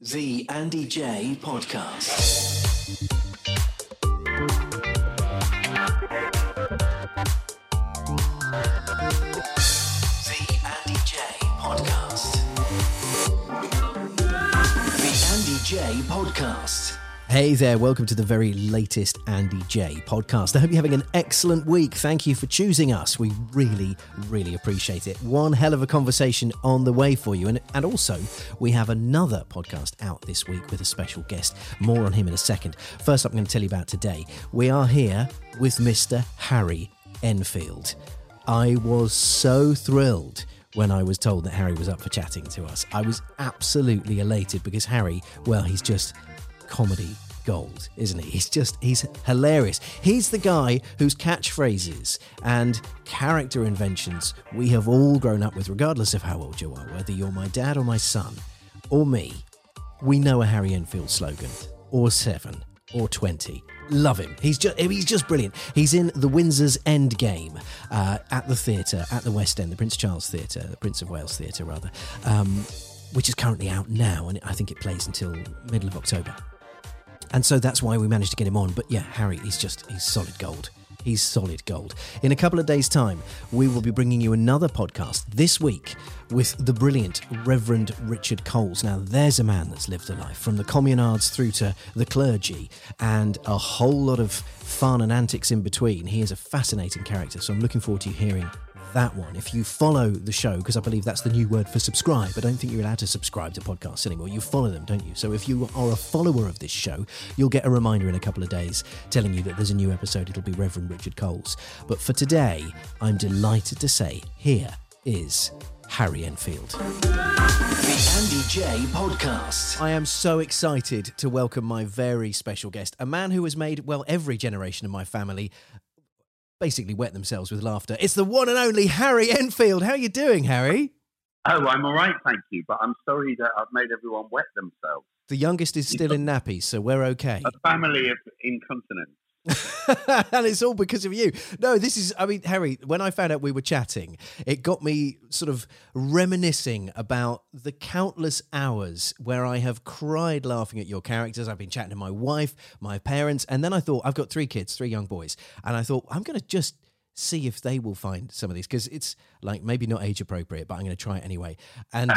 The Andy Jaye Podcast. The Andy Jaye Podcast. The Andy Jaye Podcast. Hey there, welcome to the very latest Andy Jaye podcast. I hope you're having an excellent week. Thank you for choosing us. We really, really appreciate it. One hell of a conversation on the way for you. And, and also, we have another podcast out this week with a special guest. More on him in a second. First up, I'm going to tell you about today. We are here with Mr. Harry Enfield. I was so thrilled when I was told that Harry was up for chatting to us. I was absolutely elated because Harry, well, he's just comedy gold, isn't he? He's just, he's hilarious. He's the guy whose catchphrases and character inventions we have all grown up with, regardless of how old you are, whether you're my dad or my son or me. We know a Harry Enfield slogan, or seven, or 20. Love him. He's just he's just brilliant. He's in the Windsors Endgame uh, at the theatre at the West End, the Prince Charles Theatre, the Prince of Wales Theatre rather, um, which is currently out now, and I think it plays until middle of October. And so that's why we managed to get him on. But yeah, Harry, he's just he's solid gold. He's solid gold. In a couple of days' time, we will be bringing you another podcast this week with the brilliant Reverend Richard Coles. Now, there's a man that's lived a life from the communards through to the clergy and a whole lot of fun and antics in between. He is a fascinating character, so I'm looking forward to you hearing that one. If you follow the show, because I believe that's the new word for subscribe, I don't think you're allowed to subscribe to podcasts anymore. You follow them, don't you? So if you are a follower of this show, you'll get a reminder in a couple of days telling you that there's a new episode. It'll be Reverend Richard Coles. But for today, I'm delighted to say here is Harry Enfield. The Andy Jaye Podcast. I am so excited to welcome my very special guest, a man who has made, well, every generation of my family basically wet themselves with laughter. It's the one and only Harry Enfield. How are you doing, Harry? Oh, I'm all right, thank you. But I'm sorry that I've made everyone wet themselves. The youngest is still in nappies, so we're okay. A family of incontinence. And it's all because of you. No, this is, I mean, Harry, when I found out we were chatting, it got me sort of reminiscing about the countless hours where I have cried laughing at your characters. I've been chatting to my wife, my parents, and then I thought, I've got three kids, three young boys, and I thought, I'm going to just see if they will find some of these because it's like maybe not age appropriate, but I'm going to try it anyway. And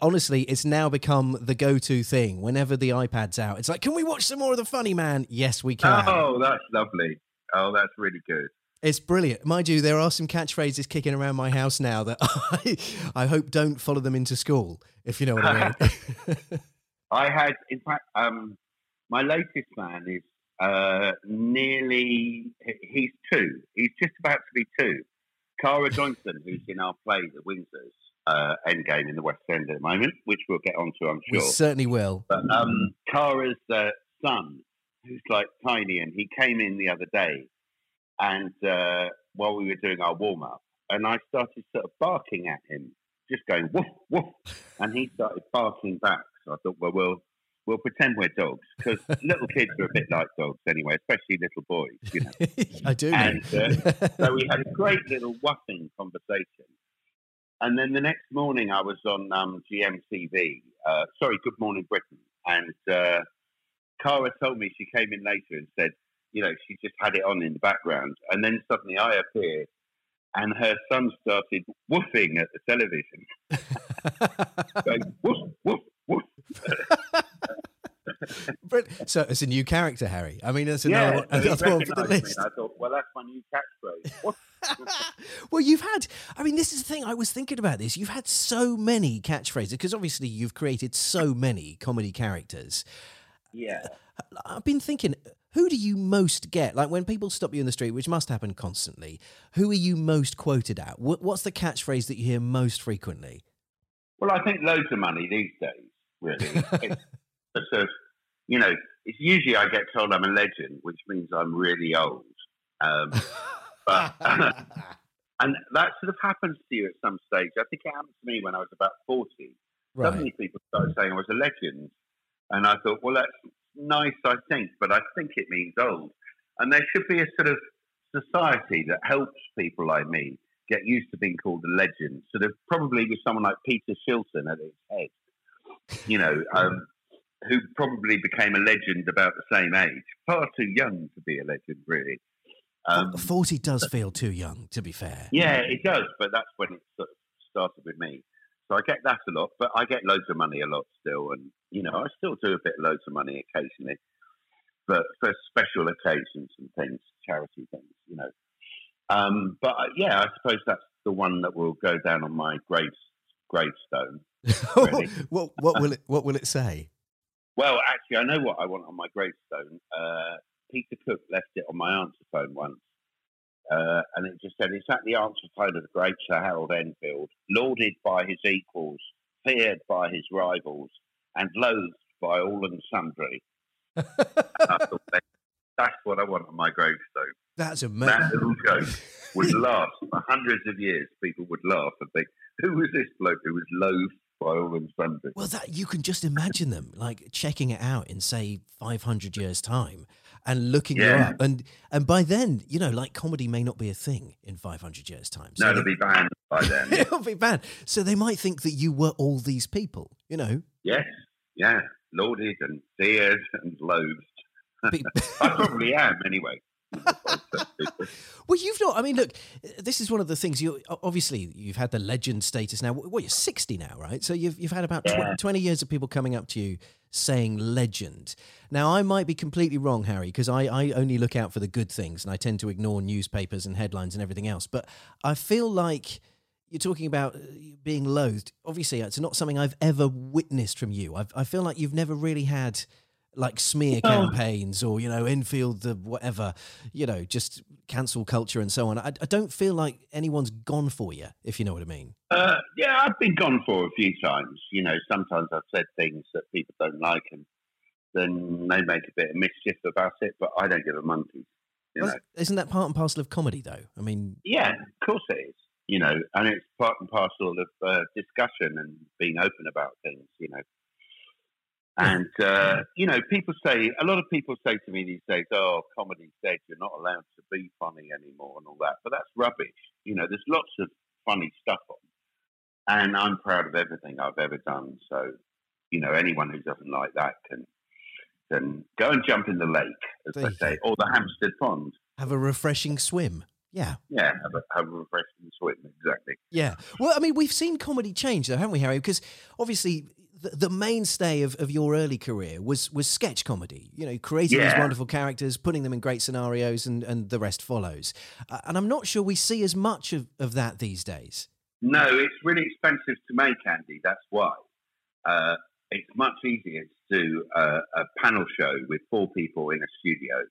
honestly, it's now become the go to thing. Whenever the iPad's out, it's like, can we watch some more of the Funny Man? Yes, we can. Oh, that's lovely. Oh, that's really good. It's brilliant. Mind you, there are some catchphrases kicking around my house now that I, I hope don't follow them into school, if you know what I mean. I had, in fact, um, my latest man is uh, nearly, he's two. He's just about to be two. Cara Johnson, who's in our play, The Windsors, uh, Endgame in the West End at the moment, which we'll get onto, I'm sure. we certainly will. But um, Cara's uh, son, who's like tiny, and he came in the other day, and uh, while we were doing our warm up, and I started sort of barking at him, just going woof woof, and he started barking back. So I thought, well, we'll we'll pretend we're dogs because little kids are a bit like dogs anyway, especially little boys, you know. I do. And uh, so we had a great little wuffing conversation. And then the next morning, I was on um, GMTV, uh, sorry, Good Morning Britain. And uh, Cara told me she came in later and said, you know, she just had it on in the background. And then suddenly I appeared and her son started woofing at the television. Going, woof, woof, woof. But- so it's a new character, Harry. I mean, it's Yeah, another, so another one for the list. I thought, well, that's my new catchphrase. Woof. well, you've had, I mean, this is the thing. I was thinking about this. You've had so many catchphrases because obviously you've created so many comedy characters. yeah. I've been thinking, who do you most get? Like when people stop you in the street, which must happen constantly, who are you most quoted at? What's the catchphrase that you hear most frequently? Well, I think loads of money these days, really. it's sort of, you know, it's usually I get told I'm a legend, which means I'm really old. Um, but, and that sort of happens to you at some stage. I think it happened to me when I was about 40. right. Suddenly people started saying I was a legend. And I thought, well, that's nice, I think, but I think it means old. And there should be a sort of society that helps people like me get used to being called a legend, sort of probably with someone like Peter Shilton at its head, you know, um, who probably became a legend about the same age. Far too young to be a legend, really. Um, 40 does feel too young, to be fair. yeah, it does, but that's when it sort of started with me. So I get that a lot, but I get loads of money a lot still, and you know I still do a bit loads of money occasionally, but for special occasions and things, charity things, you know. Um, but uh, yeah, I suppose that's the one that will go down on my grave gravestone. Really? what, what, will it, what will it say? Well, actually, I know what I want on my gravestone. Uh, Peter Cook left it on my answer phone once. Uh, and it just said, it's at the answer phone of the great Sir Harold Enfield, lauded by his equals, feared by his rivals, and loathed by all and sundry. I thought, that- That's what I want on my gravestone. That's That amazing. little joke would last for hundreds of years. People would laugh and think, who was this bloke who was loathed by all and sundry? Well, that you can just imagine them like checking it out in say 500 years time and looking Yeah. up, and and by then, you know, like comedy may not be a thing in 500 years time. no, it'll they- be banned by then. it'll be bad. So they might think that you were all these people, you know. Yes, yeah, lauded and feared and loathed. Be- I probably am anyway. Well, you've not. I mean, look, this is one of the things. You obviously you've had the legend status now. What you're 60 now, right? So you've you've had about tw- Yeah. 20 years of people coming up to you saying legend. Now, I might be completely wrong, Harry, because I, I only look out for the good things and I tend to ignore newspapers and headlines and everything else. But I feel like you're talking about uh, being loathed. Obviously, it's not something I've ever witnessed from you. I've, I feel like you've never really had like smear No. campaigns or you know Enfield the whatever you know just cancel culture and so on. I, I don't feel like anyone's gone for you, if you know what I mean. Uh, yeah, I've been gone for a few times. You know, sometimes I've said things that people don't like, and then they make a bit of mischief about it. But I don't give a monkey. You know, Well, Isn't that part and parcel of comedy, though? I mean, yeah, of course it is. You know, and it's part and parcel of uh, discussion and being open about things. You know, and uh, you know, people say a lot of people say to me these days, "Oh, comedy's dead. You're not allowed to be funny anymore," and all that. But that's rubbish. You know, there's lots of funny stuff on, and I'm proud of everything I've ever done. So, you know, anyone who doesn't like that can can go and jump in the lake, as There they say, or the Hampstead Pond. have a refreshing swim. Yeah. Yeah, have a, have a refreshing swim. Exactly. Yeah. Well, I mean, we've seen comedy change, though, haven't we, Harry? Because obviously, the, the mainstay of, of your early career was was sketch comedy. You know, creating these wonderful characters, putting them in great scenarios, and, and the rest follows. Uh, and I'm not sure we see as much of, of that these days. No, it's really expensive to make, Andy. That's why. Uh, it's much easier to do a, a panel show with four people in a studio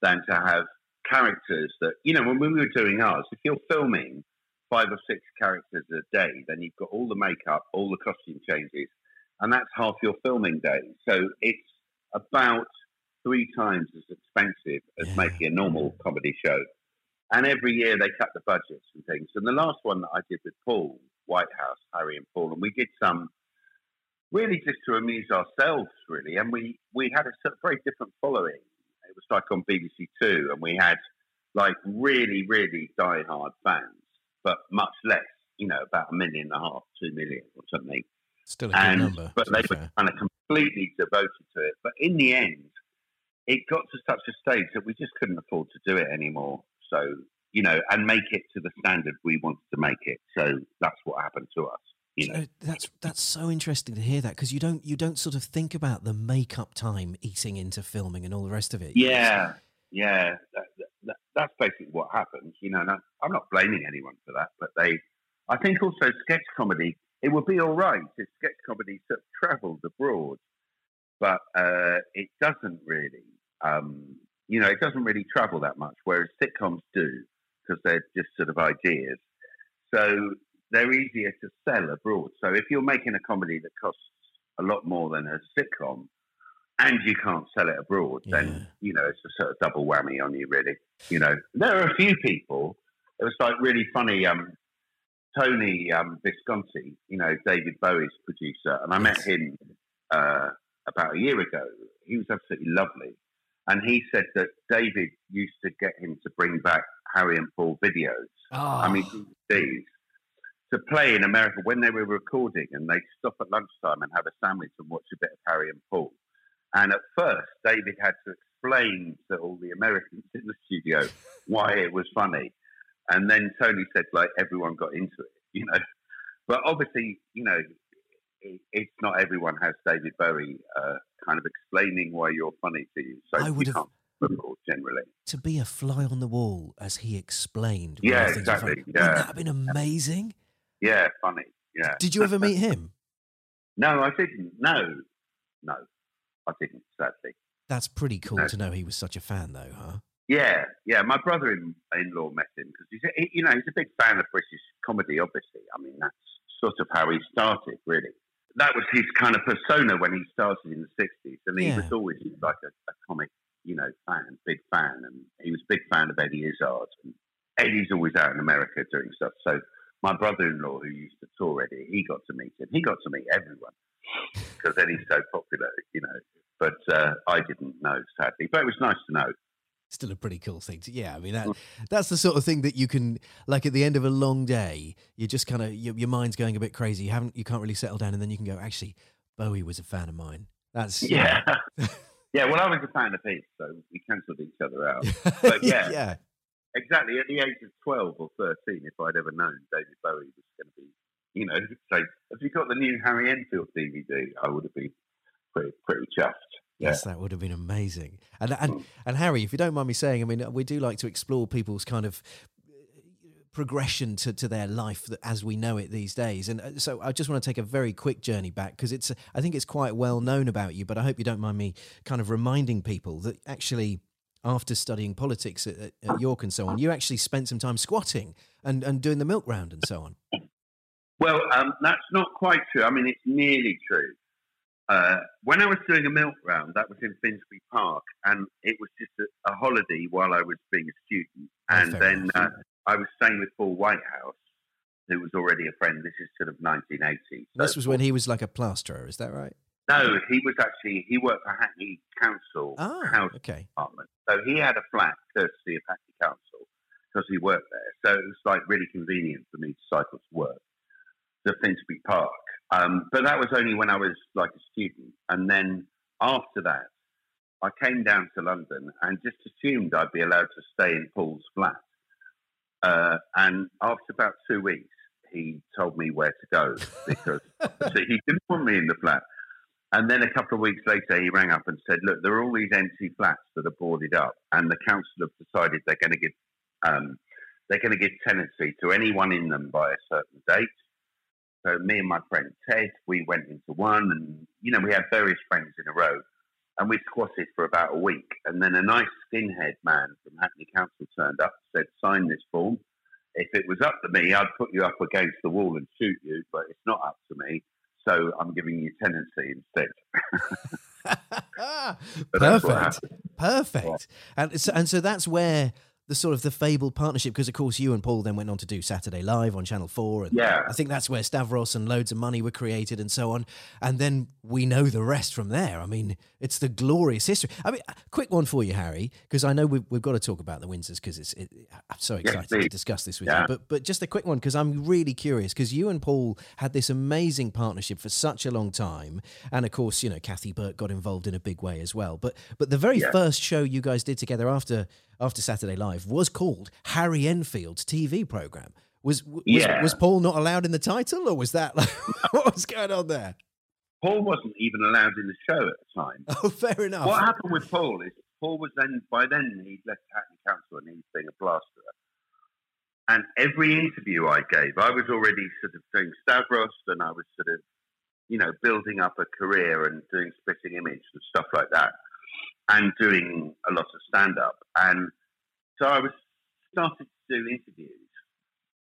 than to have characters that, you know, when we were doing ours, if you're filming five or six characters a day, then you've got all the makeup, all the costume changes, and that's half your filming day. So it's about three times as expensive as Yeah. making a normal comedy show. And every year they cut the budgets and things. And the last one that I did with Paul Whitehouse, Harry and Paul, and we did some really just to amuse ourselves, really. And we, we had a sort of very different following. It was like on BBC Two, and we had like really, really die-hard fans, but much less, you know, about a million and a half, two million or something Still a good and number. but they were kind of completely devoted to it. But in the end, it got to such a stage that we just couldn't afford to do it anymore. So you know, and make it to the standard we wanted to make it. So that's what happened to us. You know, that's that's so interesting to hear that because you don't you don't sort of think about the makeup time eating into filming and all the rest of it. yeah, yeah, that, that, that's basically what happens. You know, and I'm not blaming anyone for that, but they, I think also sketch comedy, it would be all right if sketch comedy sort of travelled abroad, but uh, it doesn't really. Um, you know, it doesn't really travel that much, whereas sitcoms do because they're just sort of ideas. So they're easier to sell abroad. So if you're making a comedy that costs a lot more than a sitcom, and you can't sell it abroad, Yeah. then you know it's a sort of double whammy on you, really. You know, there are a few people. It was like really funny. Um, Tony um, Visconti, you know, David Bowie's producer, and I met him uh, about a year ago. He was absolutely lovely, and he said that David used to get him to bring back Harry and Paul videos. I mean, these to play in America when they were recording, and they'd stop at lunchtime and have a sandwich and watch a bit of Harry and Paul. And at first, David had to explain to all the Americans in the studio why it was funny. And then Tony said, like, everyone got into it, you know. But obviously, you know, it, it's not everyone has David Bowie uh, kind of explaining why you're funny to you. So I would've- can't generally. to be a fly on the wall as he explained. Yeah, exactly, yeah. Wouldn't that have been amazing? Yeah, funny. Yeah. Did you ever meet him? No, I didn't. No, no, I didn't. Sadly. That's pretty cool No. to know he was such a fan, though, huh? Yeah, yeah. My brother-in-law met him because he's, a, he, you know, he's a big fan of British comedy. Obviously, I mean that's sort of how he started. Really, that was his kind of persona when he started in the '60s, and he Yeah. was always like a, a comic, you know, fan, big fan, and he was a big fan of Eddie Izzard. And Eddie's always out in America doing stuff, so. My brother-in-law, who used to tour Eddie, he got to meet him. He got to meet everyone because Eddie's so popular, you know. But uh, I didn't know, sadly. But it was nice to know. Still a pretty cool thing to, yeah. I mean, Mm. that that's the sort of thing that you can, like, at the end of a long day, you're just kind of your, your mind's going a bit crazy. You haven't, you can't really settle down, and then you can go, actually, Bowie was a fan of mine. That's Yeah. yeah, well, I was a fan of his, so we cancelled each other out. But yeah. yeah. Exactly. At the age of 12 or 13, if I'd ever known David Bowie was going to be, you know, say, have you got the new Harry Enfield DVD? I would have been pretty, pretty chuffed. Yes, that would have been amazing. And and Mm. and Harry, if you don't mind me saying, I mean, we do like to explore people's kind of uh, progression to, to their life that, as we know it these days. And uh, so I just want to take a very quick journey back because it's I think it's quite well known about you, but I hope you don't mind me kind of reminding people that actually after studying politics at, at, at York and so on, you actually spent some time squatting and, and doing the milk round and so on. Well, um, that's not quite true. I mean, it's nearly true. Uh, when I was doing a milk round, that was in Finsbury Park, and it was just a, a holiday while I was being a student. And then uh. I was staying with Paul Whitehouse, who was already a friend. This is sort of 1980. so- This was when he was like a plasterer, is that right? No, he was actually, he worked for Hackney Council Oh, House okay. Department. So he had a flat courtesy of Hackney Council because he worked there. So it was like really convenient for me to cycle to work to Finsbury Park. Um, but that was only when I was like a student. And then after that, I came down to London and just assumed I'd be allowed to stay in Paul's flat. Uh, and after about two weeks, he told me where to go because so he didn't want me in the flat. And then a couple of weeks later, he rang up and said, "Look, there are all these empty flats that are boarded up, and the council have decided they're going to give um, they're going to give tenancy to anyone in them by a certain date." So me and my friend Ted, we went into one, and you know we had various friends in a row, and we squatted for about a week, and then a nice skinhead man from Hackney Council turned up, said, "Sign this form." If it was up to me, I'd put you up against the wall and shoot you, but it's not up to me. So I'm giving you tenancy instead. Perfect. Perfect. And so, and so that's where the sort of the fabled partnership, because of course you and Paul then went on to do Saturday Live on Channel 4. And Yeah. I think that's where Stavros and loads of money were created and so on. And then we know the rest from there. I mean, it's the glorious history. I mean, a quick one for you, Harry, because I know we've, we've got to talk about the Windsors because it's it, I'm so excited to discuss this with Yeah. you. But but just a quick one because I'm really curious because you and Paul had this amazing partnership for such a long time, and of course, you know, Kathy Burke got involved in a big way as well. But but the very Yeah. first show you guys did together after after Saturday Live was called Harry Enfield's TV program. Was was, Yeah. was Paul not allowed in the title, or was that like what was going on there? Paul wasn't even allowed in the show at the time. Oh, fair enough. What happened with Paul is Paul was then by then he'd left Hackney Council and he was being a plasterer. And every interview I gave, I was already sort of doing Stavros and I was sort of, you know, building up a career and doing spitting image and stuff like that, and doing a lot of stand up. And so I was started to do interviews,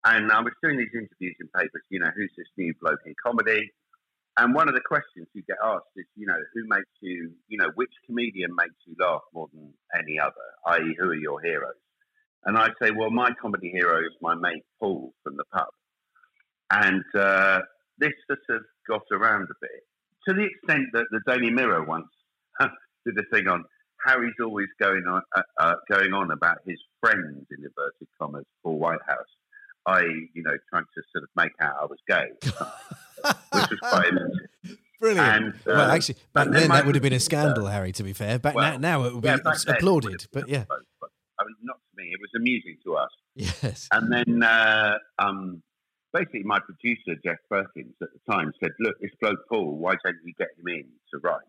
And I was doing these interviews in papers, you know, who's this new bloke in comedy? And one of the questions you get asked is, you know, who makes you, you know, which comedian makes you laugh more than any other, i.e., who are your heroes? And I'd say, well, my comedy hero is my mate Paul from the pub. And uh, this sort of got around a bit to the extent that the Daily Mirror once did a thing on Harry's always going on, uh, uh, going on about his friends in inverted commas, Paul Whitehouse. I, you know, trying to sort of make out I was gay, which was quite amusing. Brilliant. And, uh, well, actually, back then, that would have been a scandal, Harry. To be fair, back Well, now, now it would be yeah, back applauded. it But yeah, I mean, not to me. It was amusing to us. yes. And then, uh, um, basically, my producer Geoff Perkins at the time said, "Look, this bloke Paul, why don't you get him in to write?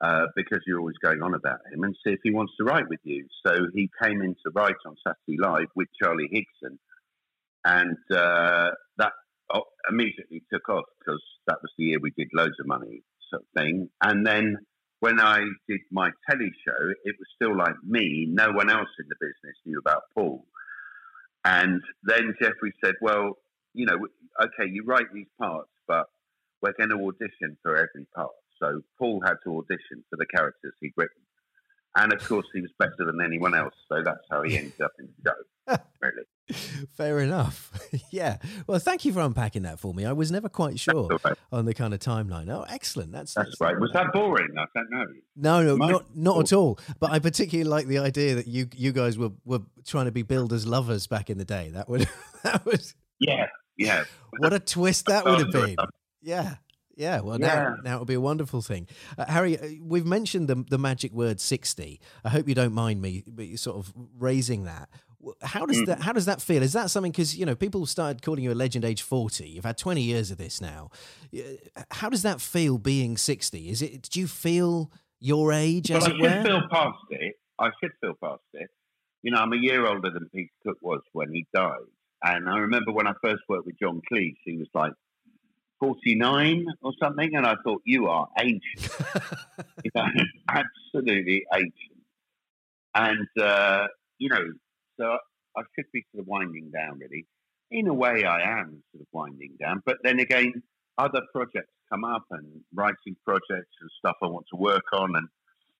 Uh, because you're always going on about him, and see if he wants to write with you." So he came in to write on Saturday Live with Charlie Higson, and uh, that oh, immediately took off because that was the year we did loads of money, sort of thing. And then when I did my telly show, it was still like me. No one else in the business knew about Paul. And then Geoffrey said, "Well, you know, okay, you write these parts, but we're going to audition for every part." So Paul had to audition for the characters he'd written, and of course, he was better than anyone else. So that's how he ended up in the show. Really, Fair enough. yeah. Well, thank you for unpacking that for me. I was never quite sure right. on the kind of timeline. Oh, excellent. That's that's right. Was that boring? I don't know. No, no, not not at all. But I particularly like the idea that you you guys were were trying to be billed as lovers back in the day. That would that was Yeah, yeah. what a twist that would have been. Yeah. Yeah, well, now, Yeah. now it'll be a wonderful thing. Uh, Harry, uh, we've mentioned the, the magic word 60. I hope you don't mind me sort of raising that. How does Mm. that how does that feel? Is that something because you know people started calling you a legend age 40. You've had 20 years of this now. Uh, How does that feel being 60? Is it do you feel your age Well, as I it should were? feel past it. I should feel past it. You know, I'm a year older than Peter Cook was when he died. And I remember when I first worked with John Cleese, he was like 49 or something. And I thought, you are ancient. you know, absolutely ancient. And, uh, you know, so I should be sort of winding down, really. In a way, I am sort of winding down. But then again, other projects come up and writing projects and stuff I want to work on. And,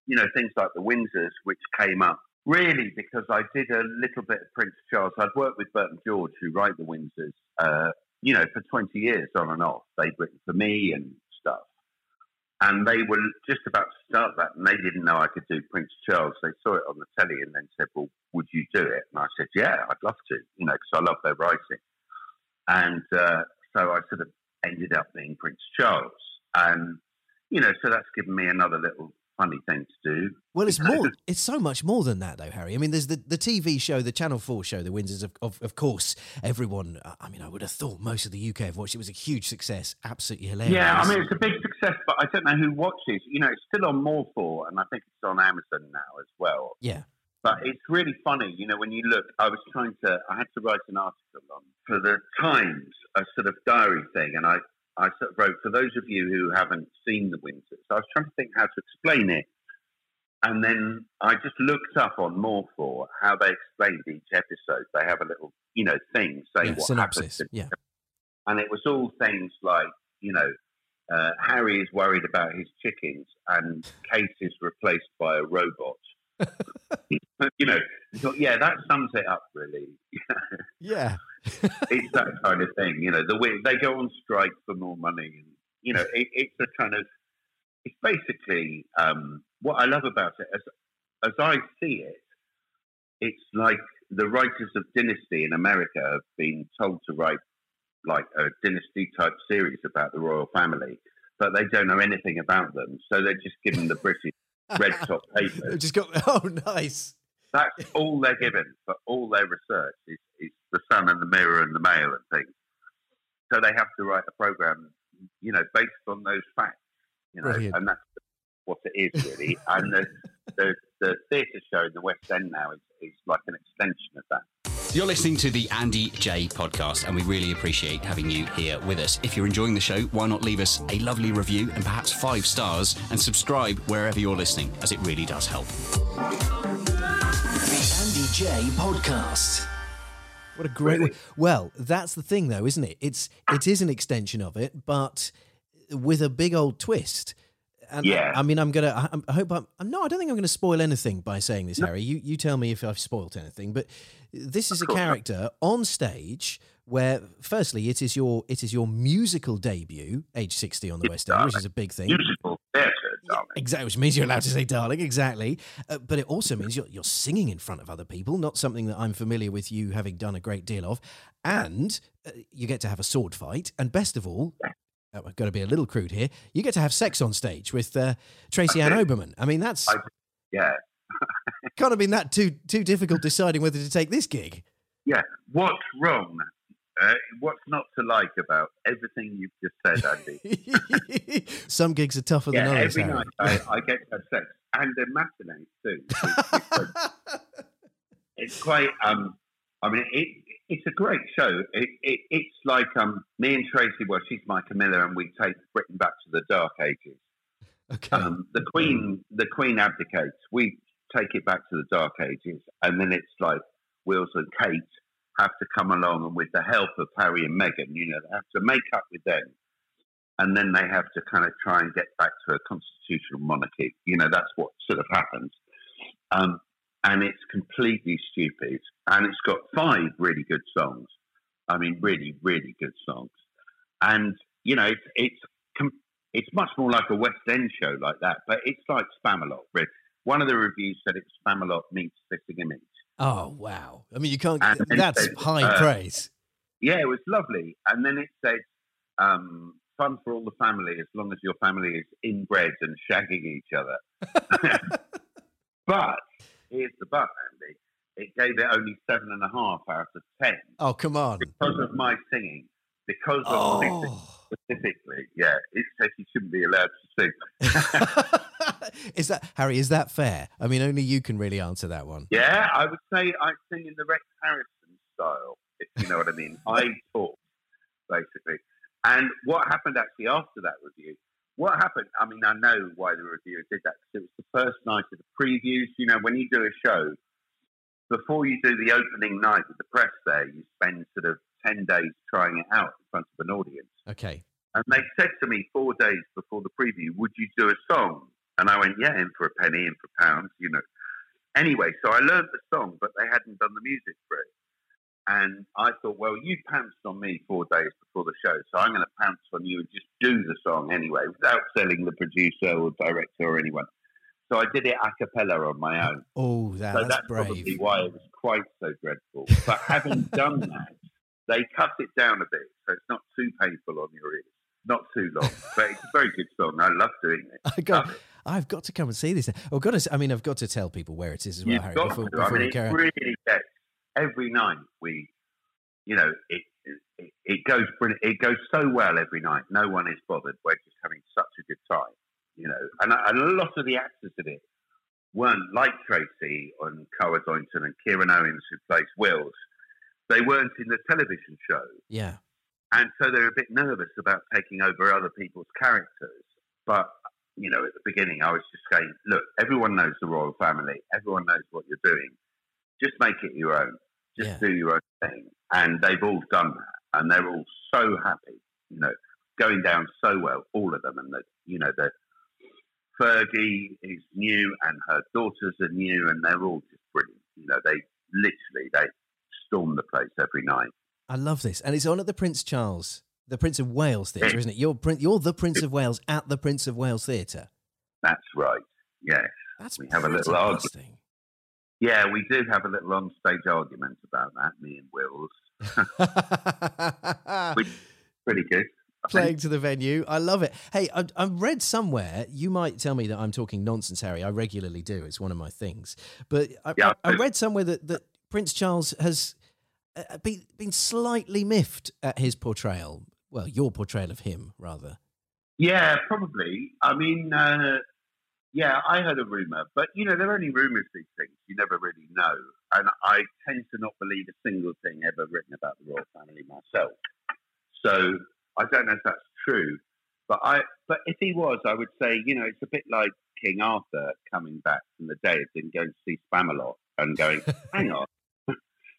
you know, things like the Windsors, which came up really because I did a little bit of Prince Charles. I'd worked with Bert and George, who write the Windsors, uh, you know, for 20 years on and off. They'd written for me and stuff. And they were just about to start that, and they didn't know I could do Prince Charles. They saw it on the telly and then said, Well, would you do it? And I said, Yeah, I'd love to, you know, because I love their writing. And uh, so I sort of ended up being Prince Charles. And, you know, so that's given me another little funny thing to do. Well, it's more. It's so much more than that, though, Harry. I mean, there's the, the TV show, the Channel Four show, The Windsors. Of, of of course, everyone. Uh, I mean, I would have thought most of the UK have watched. It was a huge success, absolutely hilarious. Yeah, I mean, it's a big success, but I don't know who watches. You know, it's still on More4, and I think it's on Amazon now as well. yeah, But it's really funny, you know, when you look, I was trying to, I had to write an article on, for the Times, a sort of diary thing, and I, I wrote, for those of you who haven't seen The Windsors, I was trying to think how to explain it. And then I just looked up on More For how they explained each episode. They have a little, you know, thing saying yeah what synopsis. happens. Yeah, And it was all things like, you know, uh, Harry is worried about his chickens and Kate is replaced by a robot. You know, yeah, that sums it up really. yeah, it's that kind of thing. You know, the way they go on strike for more money, and you know, it, it's a kind of, it's basically um, what I love about it. As as I see it, it's like the writers of Dynasty in America have been told to write like a Dynasty type series about the royal family, but they don't know anything about them, so they're just given the British red top paper They've just got. Oh, nice. that's all they're given for all their research is, is the sun and the mirror and the mail and things. So they have to write a program, you know, based on those facts, you know, Brilliant. and that's what it is really. and the the, the theatre show in the West End now is, is like an extension of that. You're listening to the Andy Jaye podcast, and we really appreciate having you here with us. If you're enjoying the show, why not leave us a lovely review and perhaps five stars and subscribe wherever you're listening, as it really does help. The Andy Jaye Podcast. What a great Really? Well, that's the thing though, isn't it? It's it is an extension of it, but with a big old twist. And Yeah. I, I mean, I'm gonna. I, I hope I'm. No, I don't think I'm going to spoil anything by saying this, Harry. You you tell me if I've spoiled anything. But this is a character on stage where, firstly, it is your it is your musical debut, age sixty on the West End, which is a big thing. Musical theatre, darling. Exactly, which means you're allowed to say "darling." Exactly, uh, but it also means you're you're singing in front of other people, not something that I'm familiar with you having done a great deal of, and uh, you get to have a sword fight, and best of all. Uh, I've got to be a little crude here. You get to have sex on stage with uh, Tracy Ann Oberman. I mean, that's I- Yeah. can't have been that too too difficult deciding whether to take this gig. Yeah. What's wrong? Uh, what's not to like about everything you've just said, Andy? Some gigs are tougher yeah, than others. every Harry. night I, I get to have sex and a matinee too. It's, it's quite- it's quite. Um, I mean, it, it's a great show. It, it, it's like um, me and Tracy. Well, she's my Camilla, and we take Britain back to the Dark Ages. okay. Um, the Queen, the Queen abdicates. We take it back to the Dark Ages, and then it's like Wills and Kate have to come along, and with the help of Harry and Meghan, you know, they have to make up with them, and then they have to kind of try and get back to a constitutional monarchy. You know, that's what sort of happens. Um, and it's completely stupid, and it's got five really good songs. I mean, really, really good songs, and you know, it's it's com- it's much more like a West End show like that, but it's like Spamalot. Really. One of the reviews said it's Spamalot meets Spitting Image. oh wow! I mean, you can't. And that's there's, high uh, praise. Yeah, it was lovely. And then it said, um, fun for all the family as long as your family is inbred and shagging each other. but here's the but, Andy. It gave it only seven and a half out of ten Oh come on! because of my singing. Because of my singing Oh. specifically, yeah, it says you shouldn't be allowed to sing. is that Harry? Is that fair? I mean, only you can really answer that one. Yeah, I would say I sing in the Rex Harrison style, if you know what I mean. I talk, basically. And what happened actually after that review? What happened? I mean, I know why the reviewer did that because it was the first night of the previews. You know, when you do a show, before you do the opening night with the press there, you spend sort of 10 days trying it out in front of an audience. Okay. And they said to me four days before the preview, would you do a song? And I went, yeah, in for a penny, in for pounds, you know. Anyway, so I learned the song, but they hadn't done the music for it. And I thought, well, you pounced on me four days before the show, so I'm going to pounce on you and just do the song anyway, without selling the producer or director or anyone. So I did it a cappella on my own. Oh, that, So that's, that's probably why it was quite so dreadful. But having done that, they cut it down a bit, so it's not too painful on your ears, not too long. But it's a very good song. I love doing it. I got. I've got to come and see this. I've got to. I mean, I've got to tell people where it is as well, You've Harry. got Before, to. before I mean, we carry really gets every night. We, you know, it, it it goes brilliant. It goes so well every night. No one is bothered. We're just having such a good time, you know. And, a- and a lot of the actors in it weren't like Tracy and Kara Tointon and Kieran Owens, who plays Wills. They weren't in the television show. Yeah. And so they're a bit nervous about taking over other people's characters. But, you know, at the beginning, I was just saying, look, everyone knows the royal family. Everyone knows what you're doing. Just make it your own. Just Yeah. do your own thing. And they've all done that. And they're all so happy, you know, going down so well, all of them. And, the, you know, the Fergie is new and her daughters are new and they're all just brilliant. You know, they literally, they storm the place every night. I love this, and it's on at the Prince Charles, the Prince of Wales Theatre, isn't it? You're you're the Prince of Wales at the Prince of Wales Theatre. That's right. Yes. That's We have a little argument. Yeah, we do have a little on-stage argument about that, me and Wills. Which pretty good. I Playing think. to the venue, I love it. Hey, I, I read somewhere. You might tell me that I'm talking nonsense, Harry. I regularly do. It's one of my things. But I, Yeah, I, I read somewhere that, that Prince Charles has uh, been been slightly miffed at his portrayal. Well, your portrayal of him, rather. Yeah, probably. I mean, uh, yeah, I heard a rumor, but you know, they're only rumors. These things you never really know, and I tend to not believe a single thing ever written about the royal family myself. So I don't know if that's true, but I. But if he was, I would say, you know, it's a bit like King Arthur coming back from the dead and going to see Spamalot and going, hang on.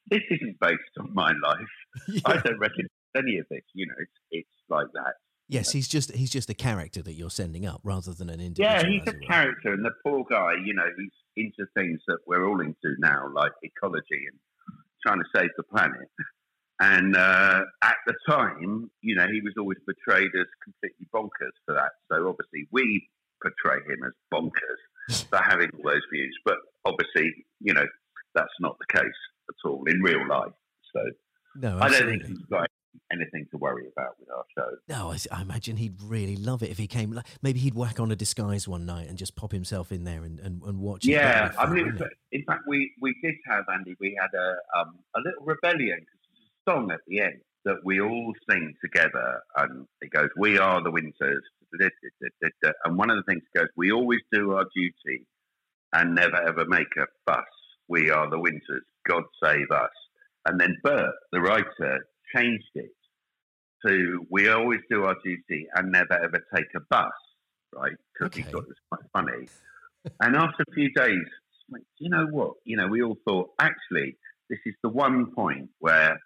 this isn't based on my life. I don't reckon any of this. You know, it's it's like that. Yes, he's just he's just a character that you're sending up rather than an individual. Yeah, he's a were. character, and the poor guy, you know, he's into things that we're all into now, like ecology and trying to save the planet. And uh, at the time, you know, he was always portrayed as completely bonkers for that. So obviously, we portray him as bonkers for having all those views. But obviously, you know, that's not the case at all in real life. So No, I don't think he's got anything to worry about with our show. No, I, I imagine he'd really love it if he came. Like, maybe he'd whack on a disguise one night and just pop himself in there and, and, and watch. Yeah, I mean, was, in fact, we, we did have Andy. We had a um, a little rebellion a song at the end that we all sing together, and it goes, "We are the Winters," and one of the things goes, "We always do our duty and never ever make a fuss. We are the Winters. God save us." And then Bert, the writer, changed it to "We always do our duty and never ever take a bus." Right? Because he thought it was quite funny. And after a few days, like, you know what? You know, we all thought, actually, this is the one point where,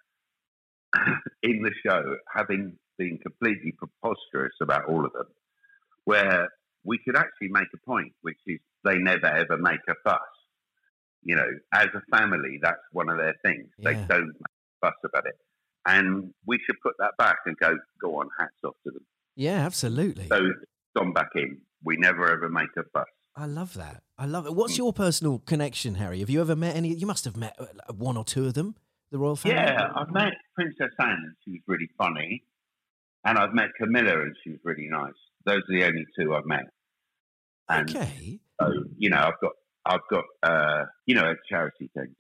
in the show, having been completely preposterous about all of them, where we could actually make a point, which is they never ever make a fuss. You know, as a family, that's one of their things. They don't make a fuss about it. And we should put that back and go, go on, hats off to them. Yeah, absolutely. So, gone back in. We never ever make a fuss. I love that. I love it. What's Mm. your personal connection, Harry? Have you ever met any? You must have met uh, one or two of them, the royal family. Yeah, I've met Princess Anne and she was really funny. And I've met Camilla and she was really nice. Those are the only two I've met. And Okay. so, you know, I've got, I've got, uh, you know, a charity things.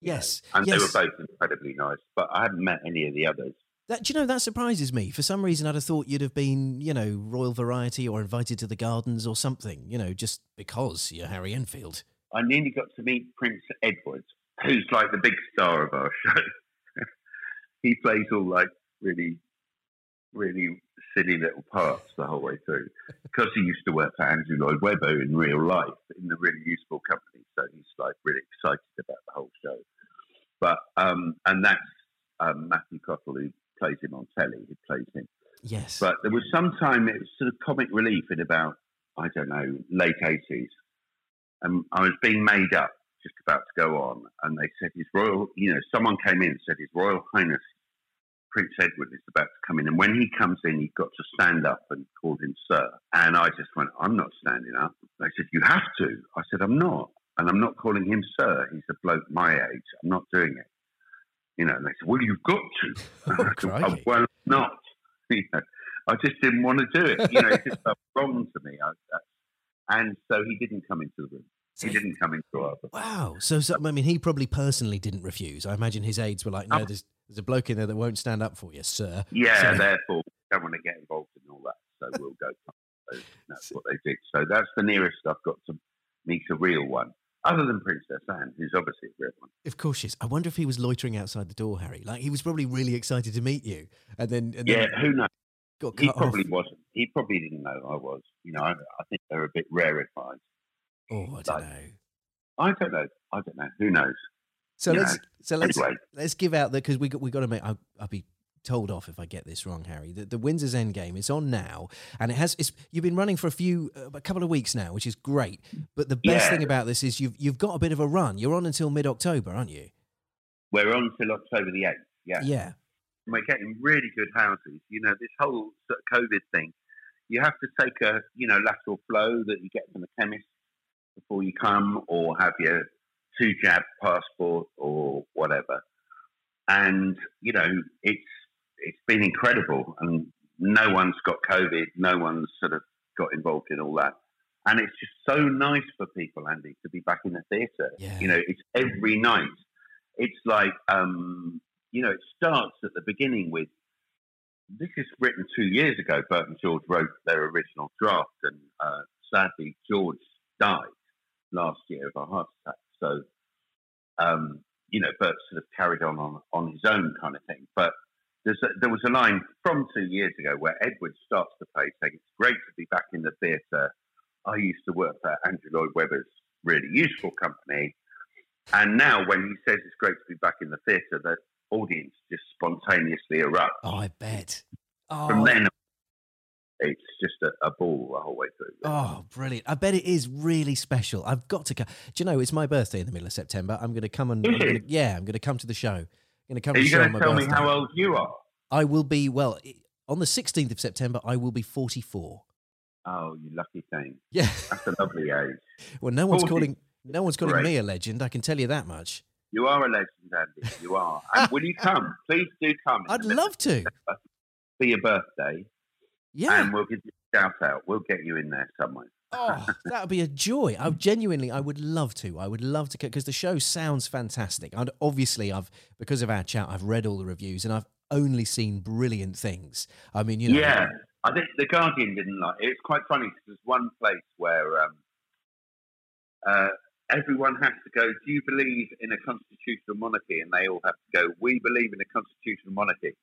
Yes. And yes. they were both incredibly nice, but I hadn't met any of the others. That, do you know that surprises me? For some reason, I'd have thought you'd have been, you know, royal variety or invited to the gardens or something. You know, just because you're Harry Enfield. I nearly got to meet Prince Edward, who's like the big star of our show. he plays all like really, really silly little parts the whole way through because he used to work for Andrew Lloyd Webber in real life in the really useful company. So he's like really excited about the whole show. But um, and that's um, Matthew Cottle who plays him on telly. Who plays him. Yes. But there was some time it was sort of comic relief in about I don't know late eighties, and I was being made up just about to go on, and they said His Royal, you know, someone came in and said His Royal Highness Prince Edward is about to come in, and when he comes in, you've got to stand up and call him Sir. And I just went, I'm not standing up. They said you have to. I said I'm not, and I'm not calling him Sir. He's a bloke my age. I'm not doing it. You know, and they said, well, you've got to. Oh, said, well, not. You know, I just didn't want to do it. You know, it just felt wrong to me. I, I, and so he didn't come into the room. So- He didn't come into our room. Wow. So, so, I mean, he probably personally didn't refuse. I imagine his aides were like, no, Um, there's, there's a bloke in there that won't stand up for you, sir. Yeah, So- therefore, don't want to get involved in all that. So we'll go. So that's what they did. So that's the nearest I've got to meet a real one, other than Princess Anne, who's obviously a real one. Of course, she is. I wonder if he was loitering outside the door, Harry. Like, he was probably really excited to meet you. And then, and Yeah, then who knows? He probably off. wasn't. He probably didn't know I was. You know, I, I think they're a bit rarefied. Oh, I don't like- know. I don't know. I don't know. Who knows? So let's know, so let's anyway. let's give out the because we got we got to make. I'll, I'll be told off if I get this wrong, Harry. The, the Windsors Endgame is on now, and it has. It's, you've been running for a few uh, a couple of weeks now, which is great. But the best Yeah. thing about this is you've you've got a bit of a run. You're on until mid October, aren't you? We're on till October the 8th. Yeah. Yeah. And we're getting really good houses. You know, this whole sort of COVID thing, you have to take a, you know, lateral flow that you get from the chemist before you come or have your two jab passport or whatever. And, you know, it's it's been incredible and no one's got COVID, no one's sort of got involved in all that. And it's just so nice for people, Andy, to be back in the theatre. Yeah. You know, it's every night. It's like um, you know, it starts at the beginning with this is written two years ago. Bert and George wrote their original draft, and uh, sadly, George died last year of a heart attack. So, um, you know, Bert sort of carried on on, on his own kind of thing. But there's a, there was a line from two years ago where Edward starts the play saying, It's great to be back in the theatre. I used to work for Andrew Lloyd Webber's really useful company. And now, when he says it's great to be back in the theatre, the audience just spontaneously erupts. Oh, I bet. Oh, From then, it's just a, a ball the whole way through. Oh, brilliant! I bet it is really special. I've got to come. Do you know it's my birthday in the middle of September? I'm going to come and I'm gonna- yeah, I'm going to come to the show. I'm going to come Are to the you show going to tell me how old you are? I will be well on the 16th of September. I will be 44. Oh, you lucky thing. Yeah. That's a lovely age. Well, no one's 40. calling. No one's calling Great. me a legend. I can tell you that much. You are a legend, Andy. You are. And will you come? Please do come. I'd love to. for your birthday, Yeah. and we'll give you a shout out. We'll get you in there somewhere. Oh, that would be a joy. I genuinely, I would love to. I would love to because the show sounds fantastic. And obviously, I've because of our chat, I've read all the reviews and I've only seen brilliant things. I mean, you know, yeah, I think the Guardian didn't like. It. It's quite funny because there's one place where um, uh, everyone has to go. Do you believe in a constitutional monarchy? And they all have to go. We believe in a constitutional monarchy.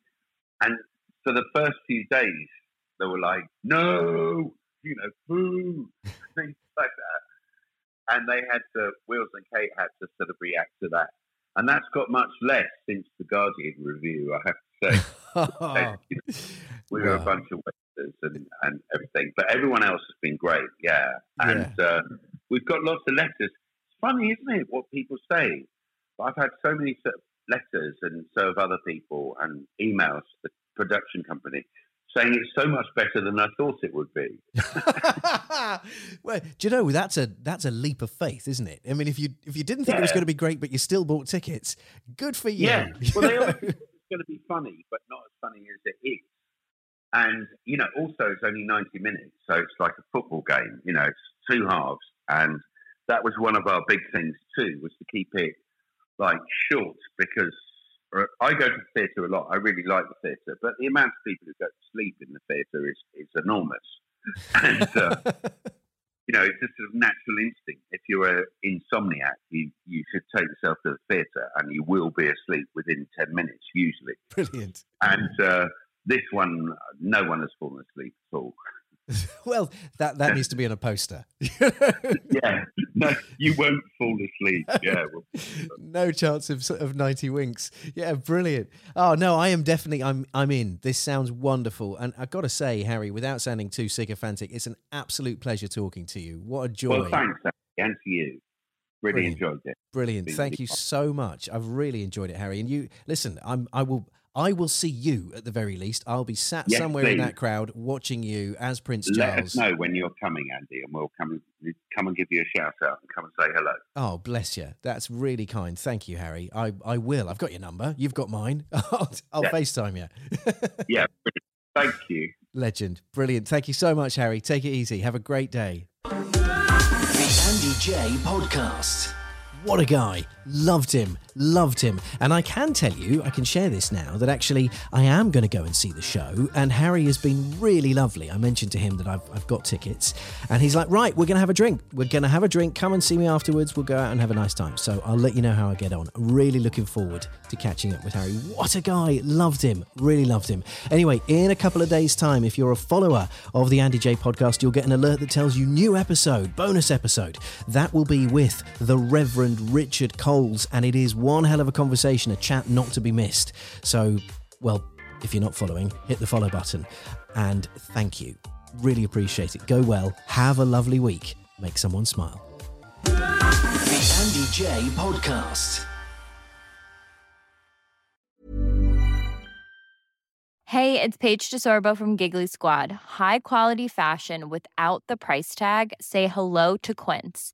And for the first few days, they were like, "No, you know, boo," things like that. And they had to. Wills and Kate had to sort of react to that. And that's got much less since the Guardian review, I have to say. We were a bunch of waiters and, and everything, but everyone else has been great. Yeah, and uh, we've got lots of letters. It's funny, isn't it, what people say? But I've had so many sort of letters, and so have other people, and emails to the production company saying it's so much better than I thought it would be. well, do you know that's a that's a leap of faith, isn't it? I mean, if you if you didn't think it was going to be great, but you still bought tickets, good for you. Yeah. Well, they always think it's going to be funny, but not as funny as it is. And, you know, also it's only 90 minutes. So it's like a football game. You know, it's two halves. And that was one of our big things too, was to keep it like short because I go to the theatre a lot. I really like the theatre, but the amount of people who go to sleep in the theatre is, is enormous. And, uh, you know, it's just a sort of natural instinct. If you're an insomniac, you, you should take yourself to the theatre and you will be asleep within 10 minutes, usually. Brilliant. And uh, this one, no one has fallen asleep at all. Well, that that needs to be on a poster. Yeah, no, you won't fall asleep. Yeah, no chance of of ninety winks. Yeah, brilliant. Oh no, I am definitely I'm I'm in. This sounds wonderful, and I've got to say, Harry, without sounding too sycophantic, it's an absolute pleasure talking to you. What a joy! well thanks, and to you. Really Brilliant. enjoyed it. Brilliant. Thank really you fun. so much. I've really enjoyed it, Harry. And you listen, I'm I will I will see you at the very least. I'll be sat Yes, somewhere in that crowd watching you as Prince Let Charles. us know when you're coming, Andy, and we'll come come and give you a shout out and come and say hello. Oh, bless you. That's really kind. Thank you, Harry. I, I will. I've got your number. You've got mine. I'll, I'll Yeah. FaceTime you. Yeah, thank you. Legend. Brilliant. Thank you so much, Harry. Take it easy. Have a great day. The Andy Jaye Podcast. What a guy. Loved him. Loved him. And I can tell you, I can share this now, that actually I am going to go and see the show. And Harry has been really lovely. I mentioned to him that I've, I've got tickets. And he's like, right, we're going to have a drink. We're going to have a drink. Come and see me afterwards. We'll go out and have a nice time. So I'll let you know how I get on. Really looking forward to catching up with Harry. What a guy. Loved him. Really loved him. Anyway, in a couple of days' time, if you're a follower of the Andy Jaye podcast, you'll get an alert that tells you new episode, bonus episode. That will be with the Reverend Richard Coles, and it is one hell of a conversation, a chat not to be missed. So, well, if you're not following, hit the follow button. And thank you. Really appreciate it. Go well. Have a lovely week. Make someone smile. The Andy Jaye Podcast. Hey, it's Paige DeSorbo from Giggly Squad. High quality fashion without the price tag. Say hello to Quince.